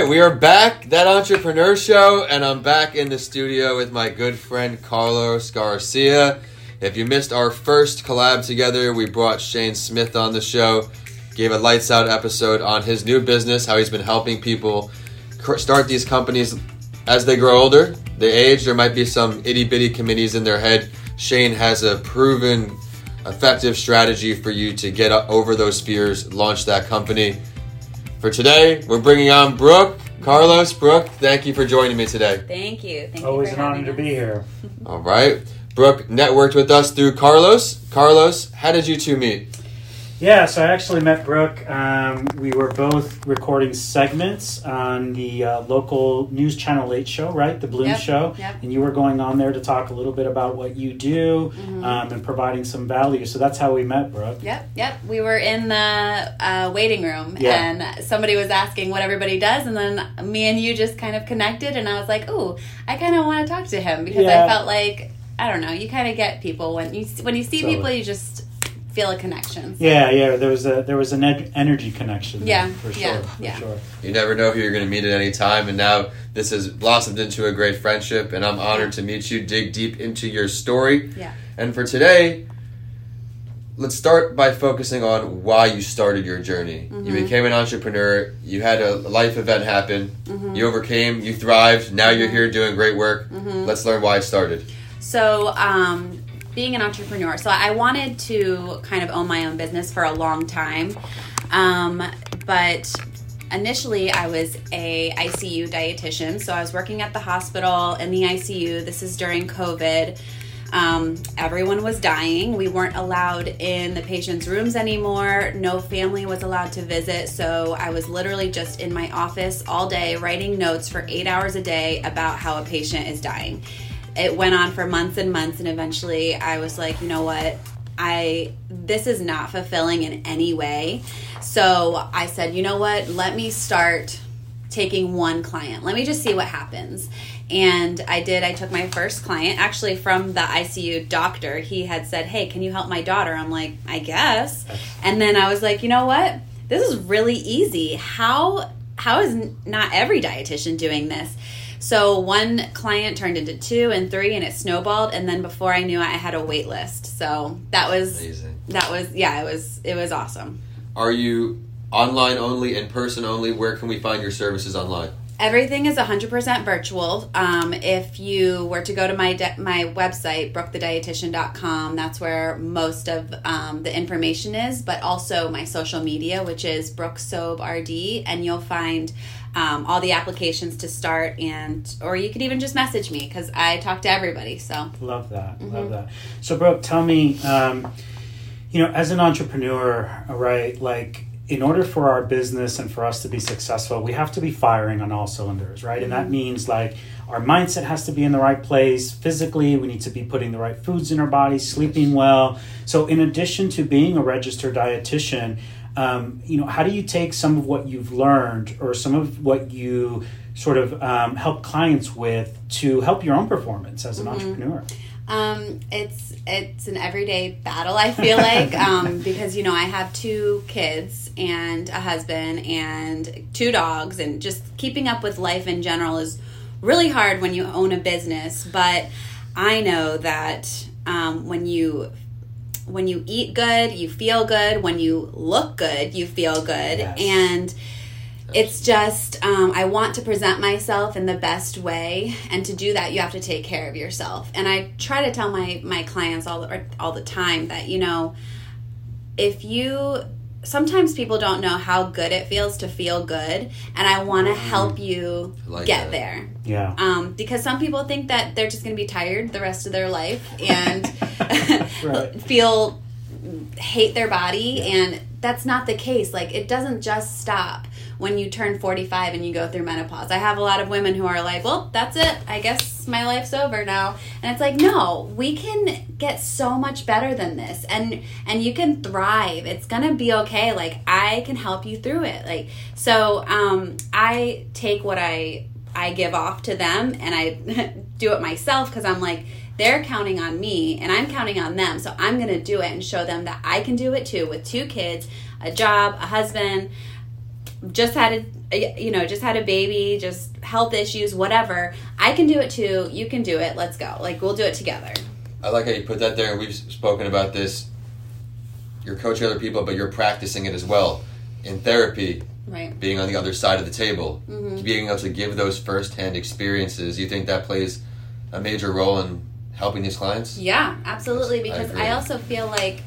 right, we are back, that entrepreneur show, and I'm back in the studio with my good friend Carlos Garcia. If you missed our first collab together, we brought Shane Smith on the show, gave a lights out episode on his new business, how he's been helping people start these companies as they grow older, they age. There might be some itty bitty committees in their head. Shane has a proven, effective strategy for you to get over those fears, launch that company. For today, we're bringing on Brooke. Carlos, Brooke, thank you for joining me today. Thank you. Thank Always you an honor having to be here. All right. Brooke networked with us through Carlos. Carlos, how did you two meet? Yeah, so I actually met Brooke. Um, we were both recording segments on the uh, local news channel Late Show, right? The Bloom Yep, Show. yep. And you were going on there to talk a little bit about what you do Mm-hmm. um, and providing some value. So that's how we met, Brooke. Yep, yep. We were in the uh, waiting room, Yeah. and somebody was asking what everybody does, and then me and you just kind of connected, and I was like, "Ooh, I kind of want to talk to him because Yeah. I felt like I don't know. You kind of get people when you when you see Totally. people, you just feel a connection. So- Yeah, yeah. There was a there was an ed- energy connection. there, Yeah, for sure. yeah, for yeah. sure. You never know who you're going to meet at any time, and now this has blossomed into a great friendship, and I'm honored to meet you, dig deep into your story. Yeah. And for today, let's start by focusing on why you started your journey. You mm-hmm. became an entrepreneur, you had a life event happen, mm-hmm. you overcame, you thrived, now you're mm-hmm. here doing great work. Let's learn why it started. So, um, being an entrepreneur, so I wanted to kind of own my own business for a long time, um, but initially I was a ICU dietitian. So I was working at the hospital in the ICU. This is during COVID. Um, everyone was dying. We weren't allowed in the patient's rooms anymore. No family was allowed to visit. So I was literally just in my office all day writing notes for eight hours a day about how a patient is dying it went on for months and months and eventually i was like you know what? I this is not fulfilling in any way. So i said you know what? Let me start taking one client. Let me just see what happens. And i did. I took my first client actually from the icu doctor. He had said hey can you help my daughter? I'm like i guess. And then i was like you know what? This is really easy. How how is not every dietitian doing this so one client turned into two and three, and it snowballed. And then before I knew it, I had a wait list. So that was Amazing. that was yeah, it was it was awesome. Are you online only, in person only? Where can we find your services online? Everything is 100% virtual. Um, if you were to go to my de- my website, brookthedietitian.com, that's where most of um, the information is, but also my social media, which is brookesobhrd, and you'll find um, all the applications to start, and or you could even just message me because I talk to everybody. So Love that. Mm-hmm. Love that. So, Brooke, tell me, um, you know, as an entrepreneur, right, like, in order for our business and for us to be successful, we have to be firing on all cylinders, right? And Mm-hmm. that means like our mindset has to be in the right place. Physically, we need to be putting the right foods in our body, sleeping well. So, in addition to being a registered dietitian, um, you know, how do you take some of what you've learned or some of what you sort of um, help clients with to help your own performance as an entrepreneur? Um, it's it's an everyday battle. I feel like um, because you know I have two kids and a husband and two dogs, and just keeping up with life in general is really hard when you own a business. But I know that um, when you when you eat good, you feel good. When you look good, you feel good, Yes. and it's just um, i want to present myself in the best way and to do that you have to take care of yourself. And i try to tell my my clients all the, all the time that you know if you sometimes people don't know how good it feels to feel good and i want to help you like get that. there. Yeah. um, because some people think that they're just going to be tired the rest of their life and feel hate their body and that's not the case. Like it doesn't just stop when you turn 45 and you go through menopause. I have a lot of women who are like well that's it. I guess my life's over now. And it's like no we can get so much better than this. And and you can thrive. It's gonna be okay. Like i can help you through it. Like so um i take what i i give off to them and i do it myself because i'm like they're counting on me and I'm counting on them. So I'm going to do it and show them that I can do it too with two kids, a job, a husband. Just had a you know, just had a baby, just health issues, whatever. I can do it too. You can do it. Let's go. Like we'll do it together. I like how you put that there, we've spoken about this. You're coaching other people, but you're practicing it as well in therapy. Right. Being on the other side of the table, Mhm. being able to give those firsthand experiences. You think that plays a major role in helping these clients? Yeah, absolutely. Because agree. I, also feel like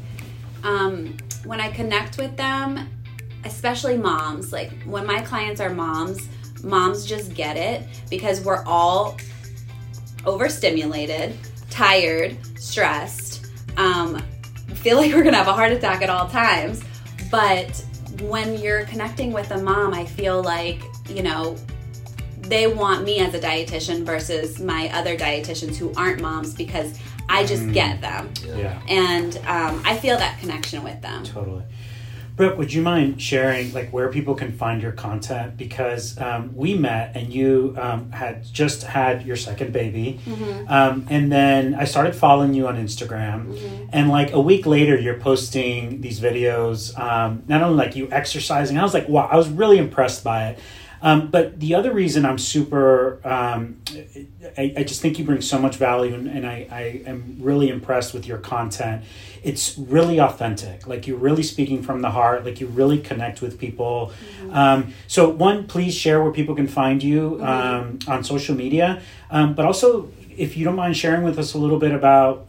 um, when I connect with them, especially moms, like when my clients are moms, moms just get it because we're all overstimulated, tired, stressed, um, feel like we're gonna have a heart attack at all times. But when you're connecting with a mom, I feel like, you know, they want me as a dietitian versus my other dietitians who aren't moms because I just Mm. get them. Yeah, And um, I feel that connection with them. totally. Brooke, would you mind sharing like where people can find your content? Because um, we met and you um, had just had your second baby, Mm-hmm. um, and then I started following you on Instagram, and like a week later, you're posting these videos. Um, not only like you exercising, I was like, wow, I was really impressed by it. Um, but the other reason I'm super, um, I, I just think you bring so much value, and, and I, I am really impressed with your content. It's really authentic. Like you're really speaking from the heart. Like you really connect with people. Um, so, one, please share where people can find you um, on social media, um, but also if you don't mind sharing with us a little bit about.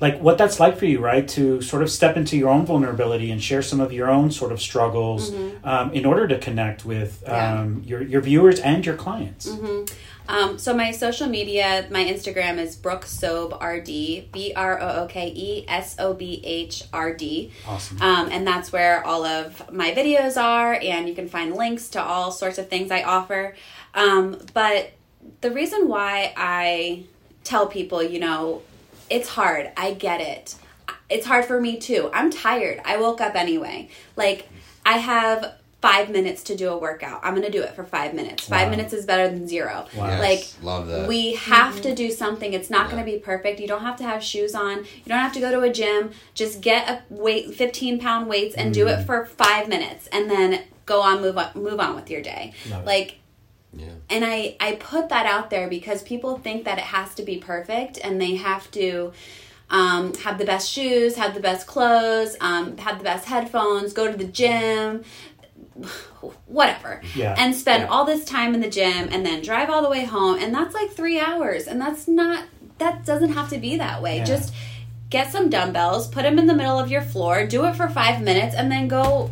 Like what that's like for you, right? To sort of step into your own vulnerability and share some of your own sort of struggles um, in order to connect with Yeah. um, your, your viewers and your clients. Um, so my social media, my Instagram is Brooke Sobh RD, B R O O K E S O B H R D. Awesome. Um, and that's where all of my videos are, and you can find links to all sorts of things I offer. Um, but the reason why I tell people, you know, it's hard. I get it. It's hard for me too. I'm tired. I woke up anyway. Like, I have five minutes to do a workout. I'm going to do it for five minutes. Five minutes is better than zero. Wow. Yes, Like, love that. we have to do something. It's not going to be perfect. You don't have to have shoes on. You don't have to go to a gym. Just get a weight, 15 pound weights, and do Mm-hmm. it for five minutes, and then go on, move on, move on with your day. Love it. Yeah. and I I put that out there because people think that it has to be perfect, and they have to. Um, have the best shoes, have the best clothes, um, have the best headphones, go to the gym, whatever Yeah, and spend yeah. all this time in the gym and then drive all the way home and that's like three hours and that's not that doesn't have to be that way Yeah. just get some dumbbells put them in the middle of your floor do it for five minutes and then go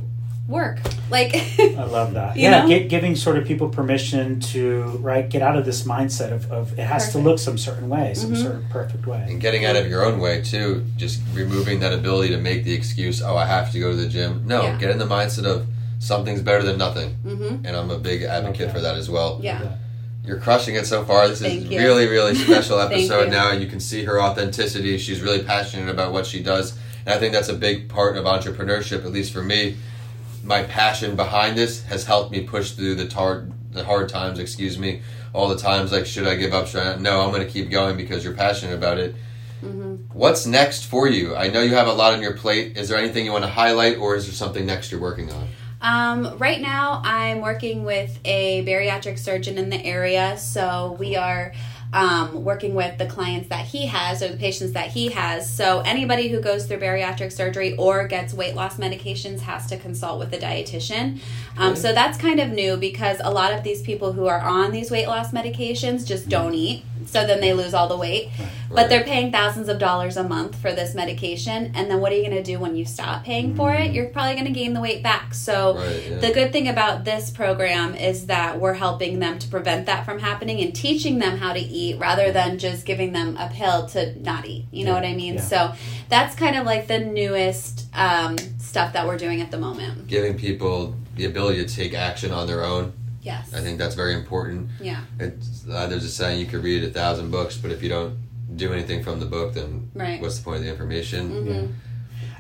work like I love that. You yeah, know? gi- giving sort of people permission to right get out of this mindset of, of it has to look some certain way, some Mhm. certain perfect way. And getting out of your own way too, just removing that ability to make the excuse, oh, I have to go to the gym. No, Yeah. get in the mindset of something's better than nothing. hmm And I'm a big advocate Okay. for that as well. yeah You're crushing it so far. This is Thank you. really, really special episode you. now. You can see her authenticity. She's really passionate about what she does. And I think that's a big part of entrepreneurship, at least for me. My passion behind this has helped me push through the tar- the hard times, excuse me, all the times like should I give up? Should I? No, I'm going to keep going because you're passionate about it. hmm What's next for you? I know you have a lot on your plate. Is there anything you want to highlight or is there something next you're working on? Um, right now, I'm working with a bariatric surgeon in the area, so we are um, working with the clients that he has or the patients that he has. So anybody who goes through bariatric surgery or gets weight loss medications has to consult with a dietitian. Um, so that's kind of new because a lot of these people who are on these weight loss medications just don't eat, so then they lose all the weight. But they're paying thousands of dollars a month for this medication, and then what are you going to do when you stop paying for it? You're probably going to gain the weight back. So Right, yeah. the good thing about this program is that we're helping them to prevent that from happening and teaching them how to eat rather than just giving them a pill to not eat. You know Yeah, what I mean? yeah. So that's kind of like the newest um, stuff that we're doing at the moment. Giving people the ability to take action on their own. Yes. I think that's very important. Yeah. It's, uh, there's a saying you could read a thousand books, but if you don't do anything from the book, then Right. what's the point of the information? Mhm.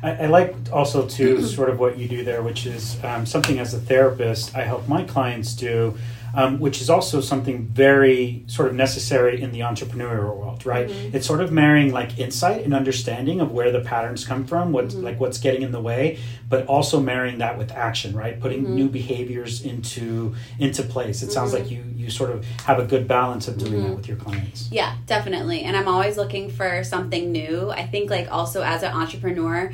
I, I like also too sort of what you do there, which is um, something as a therapist I help my clients do. Um, which is also something very sort of necessary in the entrepreneurial world, right? Mm-hmm. It's sort of marrying like insight and understanding of where the patterns come from, what Mm-hmm. like what's getting in the way, but also marrying that with action, right? Putting Mm-hmm. new behaviors into into place. It sounds like you you sort of have a good balance of doing Mm-hmm. that with your clients. Yeah, definitely. And I'm always looking for something new. I think, like, also as an entrepreneur,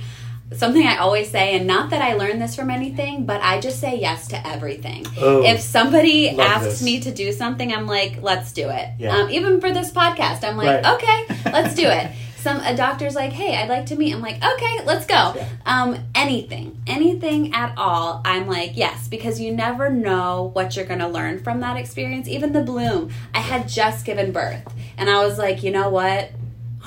something I always say, and not that I learned this from anything, but I just say yes to everything. Oh, if somebody asks this. me to do something, I'm like, let's do it. Yeah. Um, even for this podcast, I'm like, Right. okay, let's do it. Some a doctor's like, hey, I'd like to meet. I'm like, okay, let's go. Yeah. Um, anything, anything at all. I'm like, yes, because you never know what you're gonna learn from that experience. Even the bloom, I had just given birth, and I was like, you know what?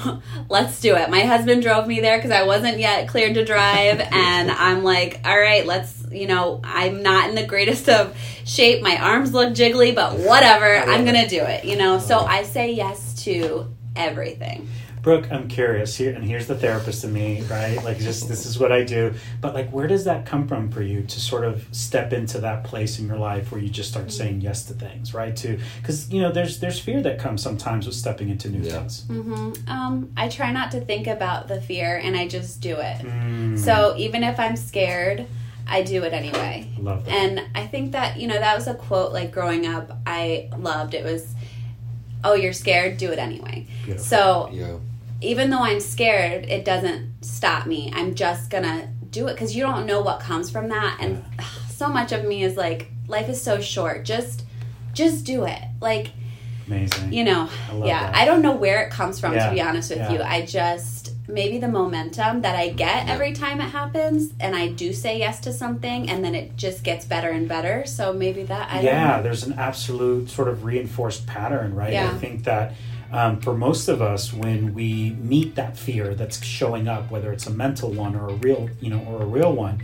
let's do it. My husband drove me there because I wasn't yet cleared to drive, and I'm like, all right, let's. You know, I'm not in the greatest of shape. My arms look jiggly, but whatever. I'm gonna do it. You know, so I say yes to everything. Brooke, I'm curious here, and here's the therapist in me, right? Like, just this is what I do. But like, where does that come from for you to sort of step into that place in your life where you just start saying yes to things, right? To because you know, there's there's fear that comes sometimes with stepping into new Yeah. things. hmm Um, I try not to think about the fear, and I just do it. Mm, So even if I'm scared, I do it anyway. love that. And I think that, you know, that was a quote like growing up I loved. It was, oh, you're scared, do it anyway. Beautiful. So Yeah. Even though I'm scared, it doesn't stop me. I'm just gonna do it because you don't know what comes from that. And so much of me is like, life is so short. Just, just do it. Like, Amazing. you know, I yeah. that. I don't know where it comes from Yeah, to be honest with yeah. you. I just maybe the momentum that I get Yeah. every time it happens, and I do say yes to something, and then it just gets better and better. So maybe that. I yeah, Don't know. there's an absolute sort of reinforced pattern, right? Yeah. I think that um, for most of us, when we meet that fear that's showing up, whether it's a mental one or a real, you know, or a real one,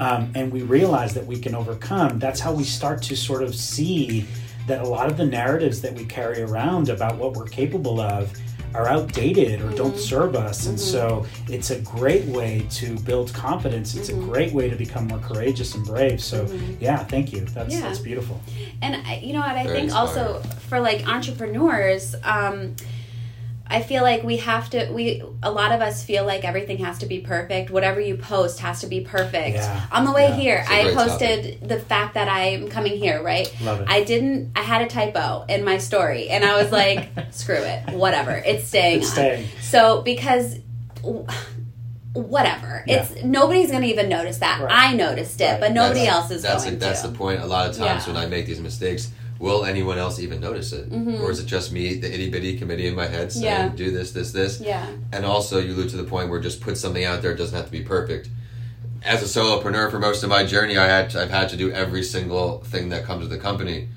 um, and we realize that we can overcome, that's how we start to sort of see that a lot of the narratives that we carry around about what we're capable of are outdated or don't serve us. And so mm-hmm. it's a great way to build confidence. It's a mm-hmm. great way to become more courageous and brave. So mm-hmm. yeah, thank you. That's Yeah. that's beautiful. And you know what? I Very think also for like entrepreneurs, um, I feel like we have to. We a lot of us feel like everything has to be perfect. Whatever you post has to be perfect. Yeah. On the way Yeah. here, I a posted the fact that I'm coming here. Right. Love it. I didn't. I had a typo in my story, and I was like, "Screw it, whatever. It's staying It's on." staying. So because. Whatever. Yeah. It's nobody's gonna even notice that. Right. I noticed it, Right. but nobody That's- else is that's going that's to. the point. A lot of times when I make these mistakes, will anyone else even notice it, or is it just me, the itty bitty committee in my head saying, Mm-hmm. Yeah. "Do this, this, this"? yeah. And also, you allude to the point where just put something out there. It doesn't have to be perfect. As a solopreneur, for most of my journey, I had I've had to do every single thing that comes with the company.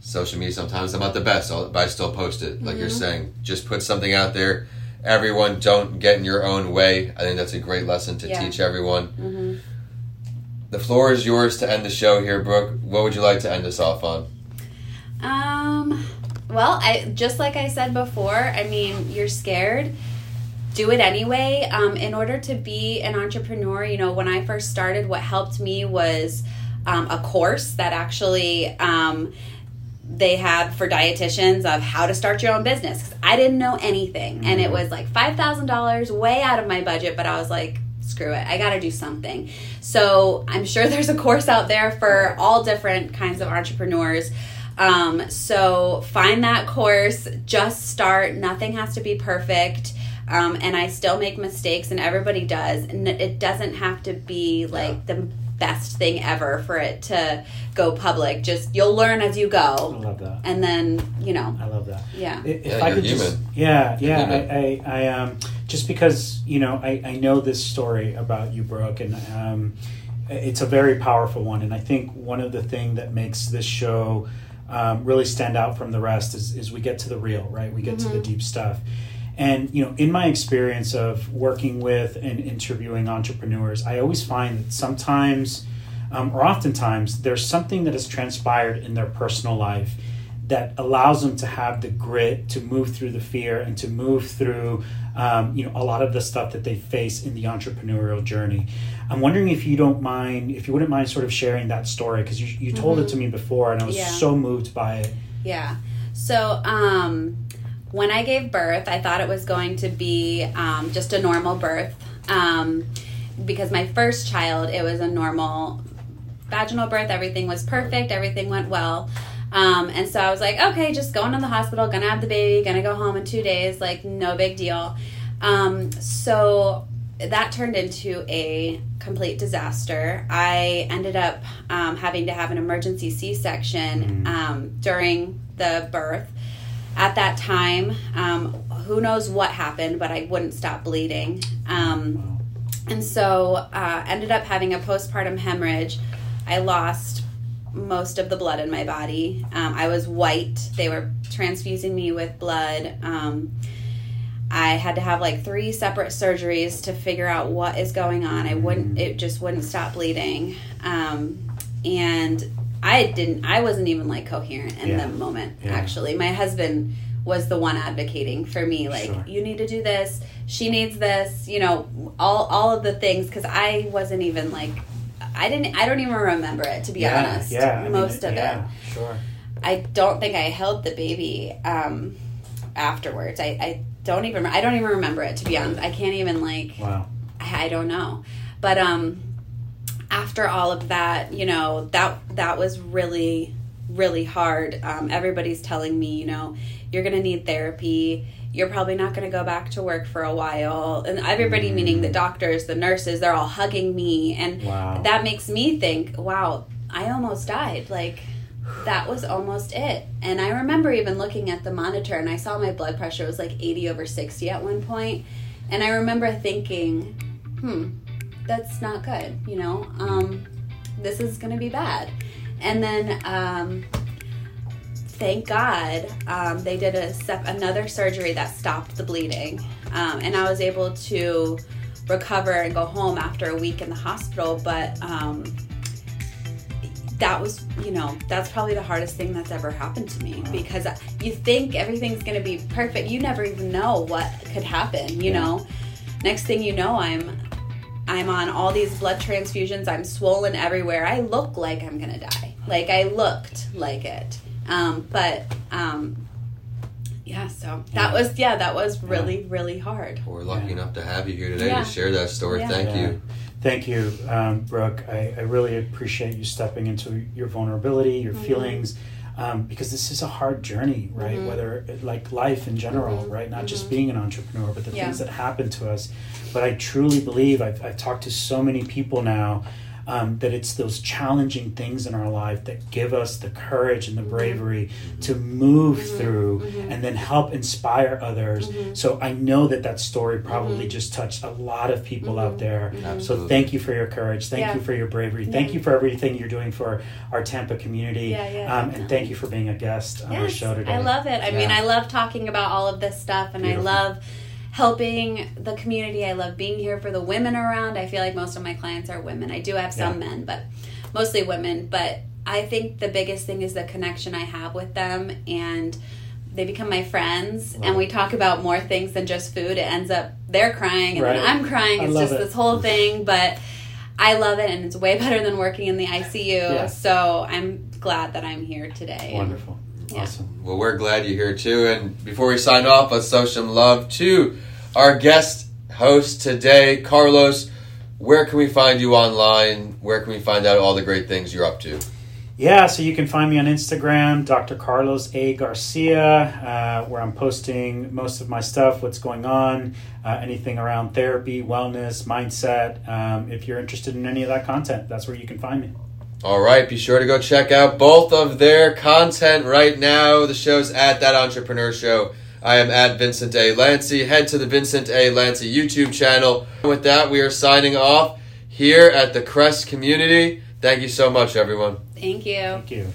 Social media sometimes I'm not the best, but I still post it. Like you're Mm-hmm. saying, just put something out there. Everyone, don't get in your own way. I think that's a great lesson to Yeah. teach everyone. hmm The floor is yours to end the show here, Brooke. What would you like to end us off on? Um, well, I just like I said before. I mean, you're scared. Do it anyway. Um, in order to be an entrepreneur, you know, when I first started, what helped me was um, a course that actually um, they had for dietitians of how to start your own business. I didn't know anything, and it was like five thousand dollars, way out of my budget. But I was like, screw it, I got to do something. So I'm sure there's a course out there for all different kinds of entrepreneurs. Um, so find that course, just start. Nothing has to be perfect. Um, and I still make mistakes, and everybody does. And it doesn't have to be like the best thing ever for it to go public. Just you'll learn as you I go, love that. and then you know, I love that. yeah. If Yeah, I you're could just, human. yeah, yeah. I, I, I, um, just because you know, I, I know this story about you, Brooke, and um, it's a very powerful one. And I think one of the thing that makes this show um, really stand out from the rest is, is we get to the real, right? We get to the deep stuff. And you know, in my experience of working with and interviewing entrepreneurs, I always find that sometimes, um, or oftentimes, there's something that has transpired in their personal life that allows them to have the grit to move through the fear and to move through um, you know a lot of the stuff that they face in the entrepreneurial journey i'm wondering if you don't mind if you wouldn't mind sort of sharing that story because you, you told it to me before and i was Yeah. so moved by it Yeah. So, um, when I gave birth, I thought it was going to be um, just a normal birth. Um, because my first child, it was a normal vaginal birth. Everything was perfect. Everything went well. Um, and so I was like, okay, just going to the hospital, gonna have the baby, gonna go home in two days, like no big deal. Um, so that turned into a complete disaster. I ended up um, having to have an emergency C section um, during the birth. At that time, um, who knows what happened, but I wouldn't stop bleeding. Um, and so uh, ended up having a postpartum hemorrhage. I lost most of the blood in my body. Um, I was white. They were transfusing me with blood. Um, I had to have like three separate surgeries to figure out what is going on. I wouldn't. It just wouldn't stop bleeding. Um, and I didn't. I wasn't even like coherent in Yeah. the moment. Yeah. Actually, my husband was the one advocating for me. Like, Sure. you need to do this. She needs this. You know, all all of the things because I wasn't even like. I didn't. I don't even remember it to be yeah honest. yeah I mean, most of it. yeah sure I don't think I held the baby um, afterwards. I, I don't even I don't even remember it to be honest. I can't even like wow I, I don't know. But um after all of that, you know, that that was really really hard. Um, everybody's telling me, you know, you're going to need therapy. You're probably not going to go back to work for a while. And everybody Mm. meaning the doctors, the nurses, they're all hugging me and Wow. that makes me think, wow, I almost died. Like that was almost it. And I remember even looking at the monitor and I saw my blood pressure was like 80 over 60 at one point. And I remember thinking, hmm, that's not good, you know? Um, this is going to be bad. And then, um, thank God, um, they did a sep- another surgery that stopped the bleeding. Um, and I was able to recover and go home after a week in the hospital. But um, that was, you know, that's probably the hardest thing that's ever happened to me because you think everything's going to be perfect. You never even know what could happen, you Yeah. know? Next thing you know, I'm. I'm on all these blood transfusions. I'm swollen everywhere. I look like I'm gonna die. Like I looked like it. Um, but um, yeah, so that Yeah. was yeah, that was really really hard. We're lucky Yeah. enough to have you here today Yeah. to share that story. Yeah. Thank Yeah. you. Thank you, um, Brooke. I, I really appreciate you stepping into your vulnerability, your Mm-hmm. feelings, um, because this is a hard journey, right? Mhm. Whether like life in general, Mhm. right? Not just Mhm. being an entrepreneur, but the Yeah. things that happen to us. But I truly believe I've, I've talked to so many people now. Um, that it's those challenging things in our life that give us the courage and the bravery to move Mhm. through Mhm. and then help inspire others. Mhm. So I know that that story probably Mhm. just touched a lot of people out there. So thank you for your courage. Thank Yeah. you for your bravery. Thank you for everything you're doing for our Tampa community. Yeah, yeah, um, and thank you for being a guest on our show today. I love it. I mean, I love talking about all of this stuff, and Beautiful. I love helping the community. I love being here for the women around. I feel like most of my clients are women. I do have some Yeah. men, but mostly women. But I think the biggest thing is the connection I have with them and. They become my friends, Love and we talk about more things than just food. It ends up they're crying, and then I'm crying. It's just it. this whole thing. But I love it, and it's way better than working in the ICU. Yeah. So I'm glad that I'm here today. Wonderful. Yeah. Awesome. Well, we're glad you're here too. And before we sign off, let's show some love to our guest host today, Carlos. Where can we find you online? Where can we find out all the great things you're up to? Yeah, so you can find me on Instagram, Dr. Carlos A. Garcia, uh, where I'm posting most of my stuff, what's going on, uh, anything around therapy, wellness, mindset. Um, if you're interested in any of that content, that's where you can find me. All right, be sure to go check out both of their content right now. The show's at That Entrepreneur Show. I am at Vincent A. Lanci. Head to the Vincent A. Lanci YouTube channel. With that, we are signing off here at the CRES community. Thank you so much, everyone. Thank you. Thank you.